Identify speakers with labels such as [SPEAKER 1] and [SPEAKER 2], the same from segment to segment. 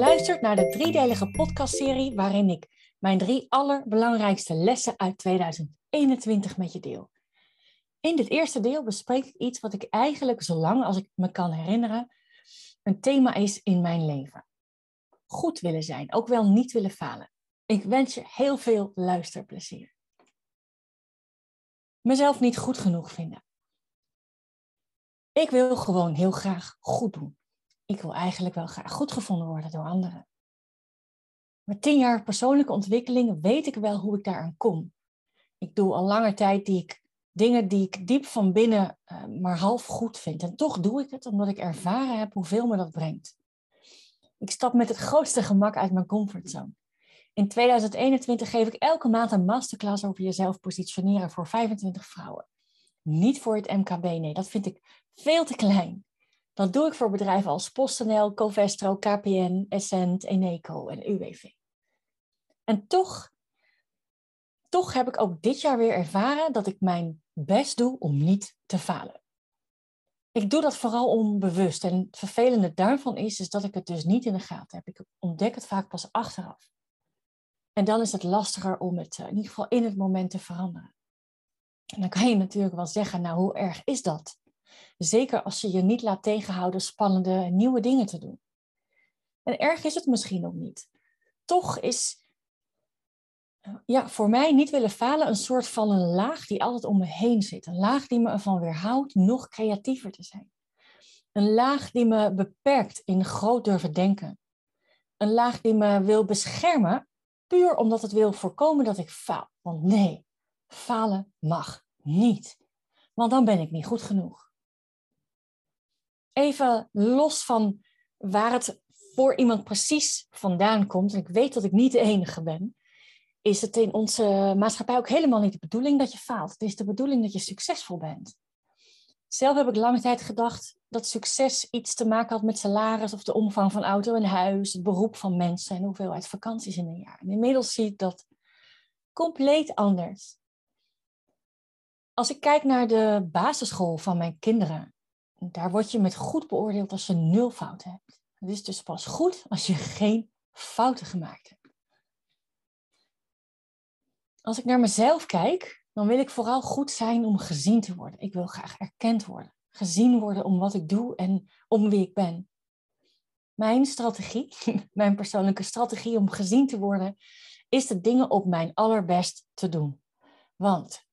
[SPEAKER 1] luistert naar de driedelige podcastserie waarin ik mijn drie allerbelangrijkste lessen uit 2021 met je deel. In dit eerste deel bespreek ik iets wat ik eigenlijk, zolang als ik me kan herinneren, een thema is in mijn leven. Goed willen zijn, ook wel niet willen falen. Ik wens je heel veel luisterplezier. Mezelf niet goed genoeg vinden. Ik wil gewoon heel graag goed doen. Ik wil eigenlijk wel graag goed gevonden worden door anderen. Met tien jaar persoonlijke ontwikkeling weet ik wel hoe ik daaraan kom. Ik doe al langer tijd die ik, dingen die ik diep van binnen uh, maar half goed vind. En toch doe ik het omdat ik ervaren heb hoeveel me dat brengt. Ik stap met het grootste gemak uit mijn comfortzone. In 2021 geef ik elke maand een masterclass over jezelf positioneren voor 25 vrouwen. Niet voor het MKB, nee, dat vind ik veel te klein. Dat doe ik voor bedrijven als PostNL, Covestro, KPN, Essent, Eneco en UWV. En toch, toch heb ik ook dit jaar weer ervaren dat ik mijn best doe om niet te falen. Ik doe dat vooral onbewust. En het vervelende daarvan is, is dat ik het dus niet in de gaten heb. Ik ontdek het vaak pas achteraf. En dan is het lastiger om het eh, in ieder geval in het moment te veranderen. En dan kan je natuurlijk wel zeggen, nou hoe erg is dat? Zeker als je je niet laat tegenhouden spannende nieuwe dingen te doen. En erg is het misschien ook niet. Toch is ja, voor mij niet willen falen een soort van laag die altijd om me heen zit. Een laag die me ervan weerhoudt nog creatiever te zijn. Een laag die me beperkt in groot durven denken. Een laag die me wil beschermen, puur omdat het wil voorkomen dat ik faal. Want nee, falen mag niet. Want dan ben ik niet goed genoeg even los van waar het voor iemand precies vandaan komt, en ik weet dat ik niet de enige ben, is het in onze maatschappij ook helemaal niet de bedoeling dat je faalt. Het is de bedoeling dat je succesvol bent. Zelf heb ik lange tijd gedacht dat succes iets te maken had met salaris of de omvang van auto en huis, het beroep van mensen en hoeveelheid vakanties in een jaar. Inmiddels zie ik dat compleet anders. Als ik kijk naar de basisschool van mijn kinderen, daar word je met goed beoordeeld als je nul fouten hebt. Het is dus pas goed als je geen fouten gemaakt hebt. Als ik naar mezelf kijk, dan wil ik vooral goed zijn om gezien te worden. Ik wil graag erkend worden. Gezien worden om wat ik doe en om wie ik ben. Mijn strategie, mijn persoonlijke strategie om gezien te worden, is de dingen op mijn allerbest te doen. Want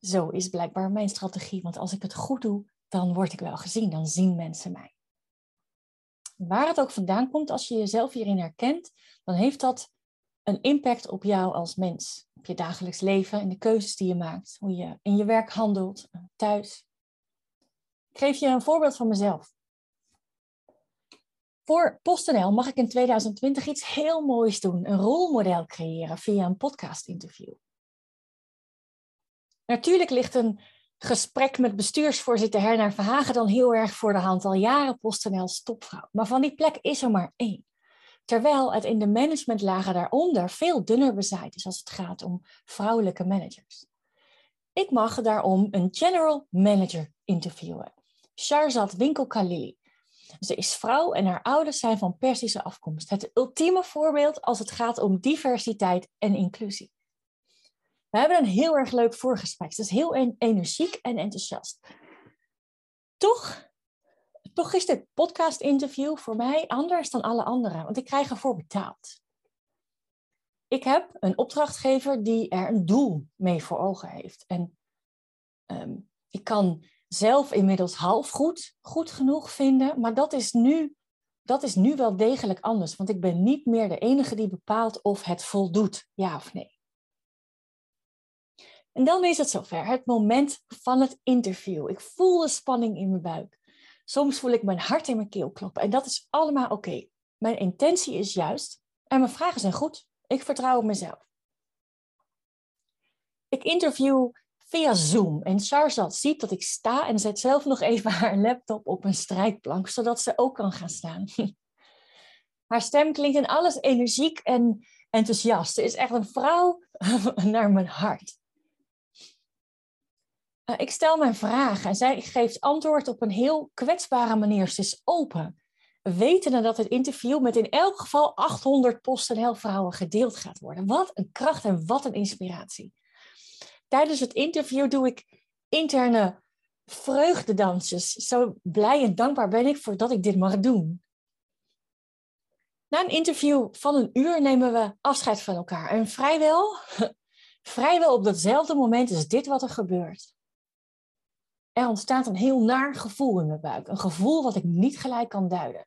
[SPEAKER 1] zo is blijkbaar mijn strategie. Want als ik het goed doe, dan word ik wel gezien, dan zien mensen mij. Waar het ook vandaan komt, als je jezelf hierin herkent, dan heeft dat een impact op jou als mens. Op je dagelijks leven, in de keuzes die je maakt, hoe je in je werk handelt, thuis. Ik geef je een voorbeeld van mezelf. Voor PostNL mag ik in 2020 iets heel moois doen, een rolmodel creëren via een podcast-interview. Natuurlijk ligt een gesprek met bestuursvoorzitter Herna Verhagen dan heel erg voor de hand. Al jaren PostNL topvrouw. Maar van die plek is er maar één. Terwijl het in de managementlagen daaronder veel dunner bezaaid is als het gaat om vrouwelijke managers. Ik mag daarom een general manager interviewen. Sharzad Winkel Khalili. Ze is vrouw en haar ouders zijn van Persische afkomst. Het ultieme voorbeeld als het gaat om diversiteit en inclusie. We hebben een heel erg leuk voorgesprek. Ze is heel energiek en enthousiast. Toch, toch is dit podcast-interview voor mij anders dan alle anderen, want ik krijg ervoor betaald. Ik heb een opdrachtgever die er een doel mee voor ogen heeft. En ehm, ik kan zelf inmiddels half goed, goed genoeg vinden, maar dat is, nu, dat is nu wel degelijk anders, want ik ben niet meer de enige die bepaalt of het voldoet, ja of nee. En dan is het zover, het moment van het interview. Ik voel de spanning in mijn buik. Soms voel ik mijn hart in mijn keel kloppen en dat is allemaal oké. Mijn intentie is juist en mijn vragen zijn goed. Ik vertrouw op mezelf. Ik interview via Zoom en Sharzad ziet dat ik sta en zet zelf nog even haar laptop op een strijkplank, zodat ze ook kan gaan staan. Haar stem klinkt in alles energiek en enthousiast. Ze is echt een vrouw naar mijn hart. Uh, ik stel mijn vragen en zij geeft antwoord op een heel kwetsbare manier. Ze is open. wetende dat het interview met in elk geval 800 PostNL vrouwen gedeeld gaat worden. Wat een kracht en wat een inspiratie. Tijdens het interview doe ik interne vreugdedansjes. Zo blij en dankbaar ben ik voor dat ik dit mag doen. Na een interview van een uur nemen we afscheid van elkaar. En vrijwel, vrijwel op datzelfde moment is dit wat er gebeurt. Er ontstaat een heel naar gevoel in mijn buik. Een gevoel wat ik niet gelijk kan duiden.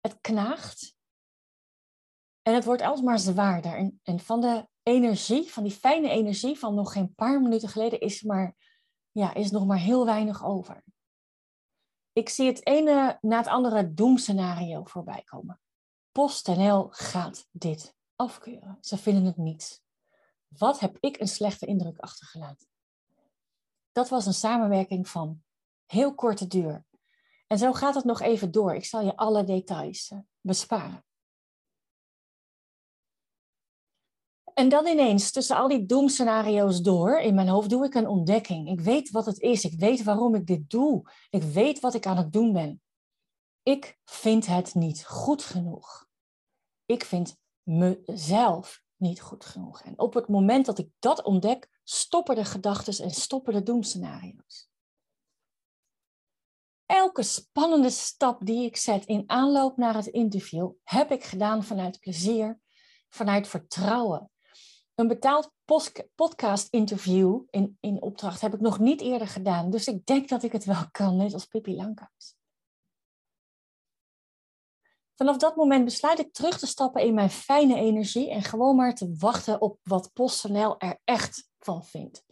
[SPEAKER 1] Het knaagt. En het wordt alsmaar zwaarder. En, en van de energie, van die fijne energie van nog geen paar minuten geleden, is, maar, ja, is nog maar heel weinig over. Ik zie het ene na het andere doemscenario voorbij komen. PostNL gaat dit afkeuren. Ze vinden het niets. Wat heb ik een slechte indruk achtergelaten? Dat was een samenwerking van heel korte duur. En zo gaat het nog even door. Ik zal je alle details eh, besparen. En dan ineens, tussen al die doemscenario's door, in mijn hoofd doe ik een ontdekking. Ik weet wat het is. Ik weet waarom ik dit doe. Ik weet wat ik aan het doen ben. Ik vind het niet goed genoeg. Ik vind mezelf niet goed genoeg. En op het moment dat ik dat ontdek, stoppen de gedachten en stoppen de doemscenario's. Elke spannende stap die ik zet in aanloop naar het interview, heb ik gedaan vanuit plezier, vanuit vertrouwen. Een betaald podcast-interview in, in opdracht heb ik nog niet eerder gedaan, dus ik denk dat ik het wel kan, net als Pippi Lankhuis. Vanaf dat moment besluit ik terug te stappen in mijn fijne energie en gewoon maar te wachten op wat PostNL er echt van vindt.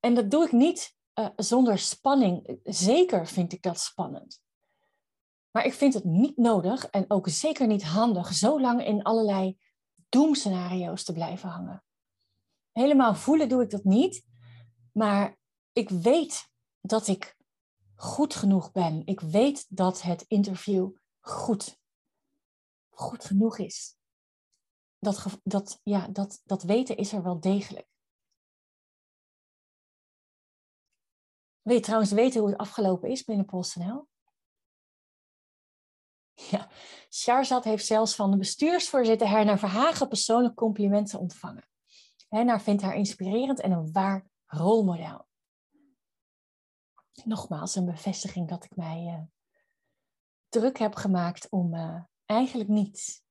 [SPEAKER 1] En dat doe ik niet uh, zonder spanning. Zeker vind ik dat spannend. Maar ik vind het niet nodig en ook zeker niet handig zo lang in allerlei doemscenario's te blijven hangen. Helemaal voelen doe ik dat niet, maar ik weet dat ik goed genoeg ben. Ik weet dat het interview goed goed genoeg is. Dat, dat, ja, dat, dat weten is er wel degelijk. Wil je trouwens weten hoe het afgelopen is binnen PostNL? Ja, Sharzad heeft zelfs van de bestuursvoorzitter Herna Verhagen persoonlijk complimenten ontvangen. Herna vindt haar inspirerend en een waar rolmodel. Nogmaals, een bevestiging dat ik mij uh, druk heb gemaakt om uh, Eigenlijk niet.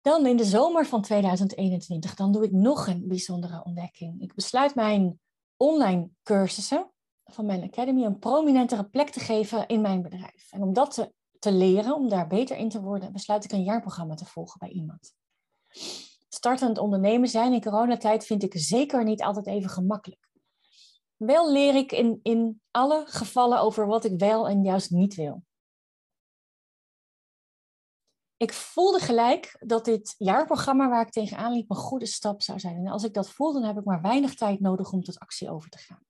[SPEAKER 1] Dan in de zomer van 2021, dan doe ik nog een bijzondere ontdekking. Ik besluit mijn online cursussen van mijn academy een prominentere plek te geven in mijn bedrijf. En om dat te, te leren, om daar beter in te worden, besluit ik een jaarprogramma te volgen bij iemand. Startend ondernemen zijn in coronatijd vind ik zeker niet altijd even gemakkelijk. Wel leer ik in, in alle gevallen over wat ik wel en juist niet wil. Ik voelde gelijk dat dit jaarprogramma waar ik tegenaan liep een goede stap zou zijn. En als ik dat voelde, dan heb ik maar weinig tijd nodig om tot actie over te gaan.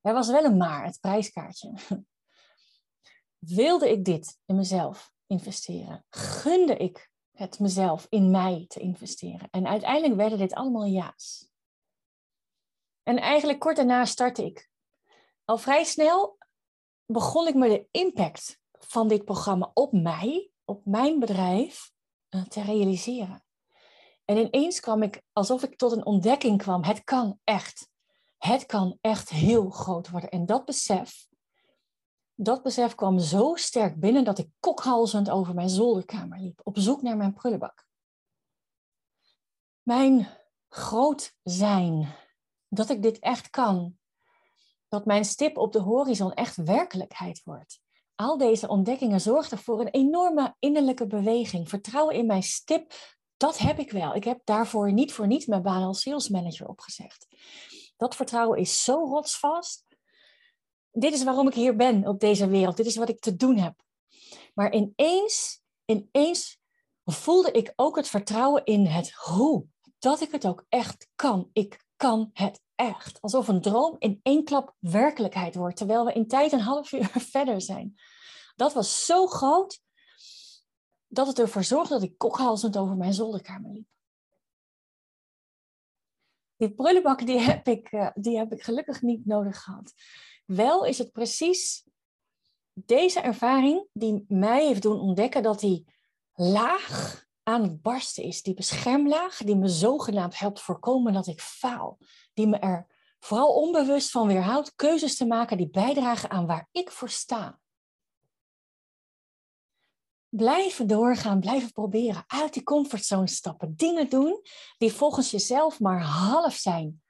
[SPEAKER 1] Er was wel een maar, het prijskaartje. Wilde ik dit in mezelf investeren? Gunde ik het mezelf in mij te investeren? En uiteindelijk werden dit allemaal ja's. En eigenlijk kort daarna startte ik. Al vrij snel begon ik me de impact van dit programma op mij, op mijn bedrijf, eh, te realiseren. En ineens kwam ik alsof ik tot een ontdekking kwam. Het kan echt. Het kan echt heel groot worden. En dat besef, dat besef kwam zo sterk binnen dat ik kokhalzend over mijn zolderkamer liep, op zoek naar mijn prullenbak. Mijn groot zijn, dat ik dit echt kan. Dat mijn stip op de horizon echt werkelijkheid wordt. Al deze ontdekkingen zorgden voor een enorme innerlijke beweging. Vertrouwen in mijn stip, dat heb ik wel. Ik heb daarvoor niet voor niets mijn baan als sales manager opgezegd. Dat vertrouwen is zo rotsvast. Dit is waarom ik hier ben op deze wereld. Dit is wat ik te doen heb. Maar ineens, ineens voelde ik ook het vertrouwen in het hoe. Dat ik het ook echt kan. Ik kan het echt. Alsof een droom in één klap werkelijkheid wordt, terwijl we in tijd een half uur verder zijn. Dat was zo groot dat het ervoor zorgde dat ik kokhalzend over mijn zolderkamer liep. Die prullenbak die heb, ik, eh, die heb ik gelukkig niet nodig gehad. Wel is het precies deze ervaring die mij heeft doen ontdekken dat die laag aan het barsten is. Die beschermlaag die me zogenaamd helpt voorkomen dat ik faal. Die me er vooral onbewust van weerhoudt keuzes te maken die bijdragen aan waar ik voor sta. Blijven doorgaan, blijven proberen, uit die comfortzone stappen, dingen doen die volgens jezelf maar half zijn.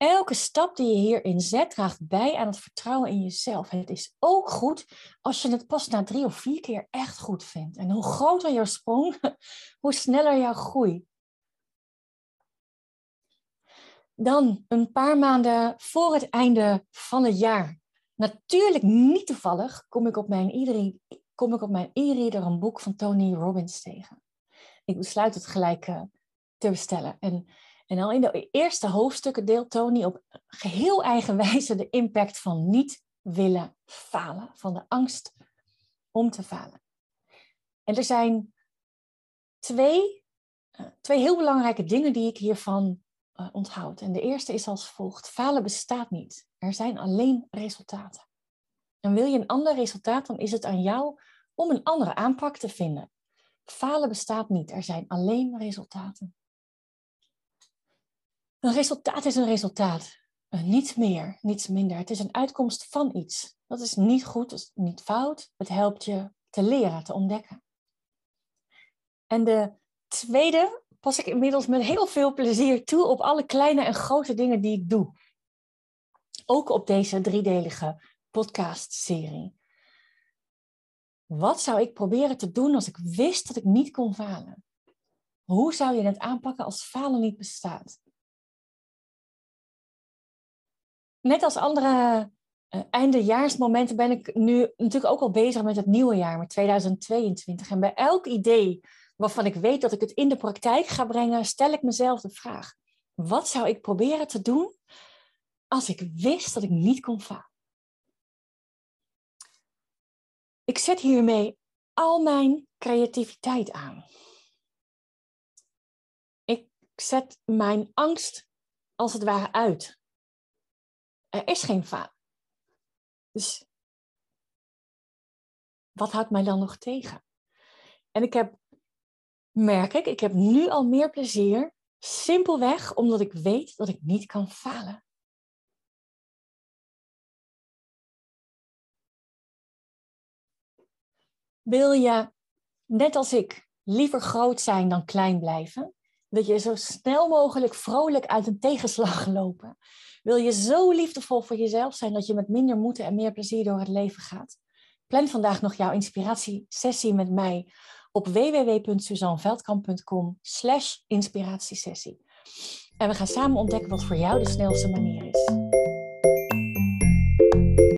[SPEAKER 1] Elke stap die je hierin zet draagt bij aan het vertrouwen in jezelf. Het is ook goed als je het pas na drie of vier keer echt goed vindt. En hoe groter jouw sprong, hoe sneller jouw groei. Dan een paar maanden voor het einde van het jaar. Natuurlijk niet toevallig kom ik op mijn e-reader een boek van Tony Robbins tegen. Ik besluit het gelijk uh, te bestellen. En en al in de eerste hoofdstukken deelt Tony op geheel eigen wijze de impact van niet willen falen, van de angst om te falen. En er zijn twee, uh, twee heel belangrijke dingen die ik hiervan uh, onthoud. En de eerste is als volgt: falen bestaat niet. Er zijn alleen resultaten. En wil je een ander resultaat, dan is het aan jou om een andere aanpak te vinden. Falen bestaat niet. Er zijn alleen resultaten. Een resultaat is een resultaat. Uh, niets meer, niets minder. Het is een uitkomst van iets. Dat is niet goed, dat is niet fout. Het helpt je te leren, te ontdekken. En de tweede pas ik inmiddels met heel veel plezier toe op alle kleine en grote dingen die ik doe. Ook op deze driedelige podcast-serie. Wat zou ik proberen te doen als ik wist dat ik niet kon falen? Hoe zou je het aanpakken als falen niet bestaat? Net als andere uh, eindejaarsmomenten ben ik nu natuurlijk ook al bezig met het nieuwe jaar, met 2022. En bij elk idee waarvan ik weet dat ik het in de praktijk ga brengen, stel ik mezelf de vraag: wat zou ik proberen te doen als ik wist dat ik niet kon falen? Ik zet hiermee al mijn creativiteit aan. Ik zet mijn angst als het ware uit. Er is geen falen. Dus wat houdt mij dan nog tegen? En ik heb, merk ik, ik heb nu al meer plezier, simpelweg omdat ik weet dat ik niet kan falen. Wil je, net als ik, liever groot zijn dan klein blijven? Wil je zo snel mogelijk vrolijk uit een tegenslag lopen? Wil je zo liefdevol voor jezelf zijn dat je met minder moeite en meer plezier door het leven gaat? Plan vandaag nog jouw inspiratiesessie met mij op www.suzanneveldkamp.com slash inspiratiesessie. En we gaan samen ontdekken wat voor jou de snelste manier is.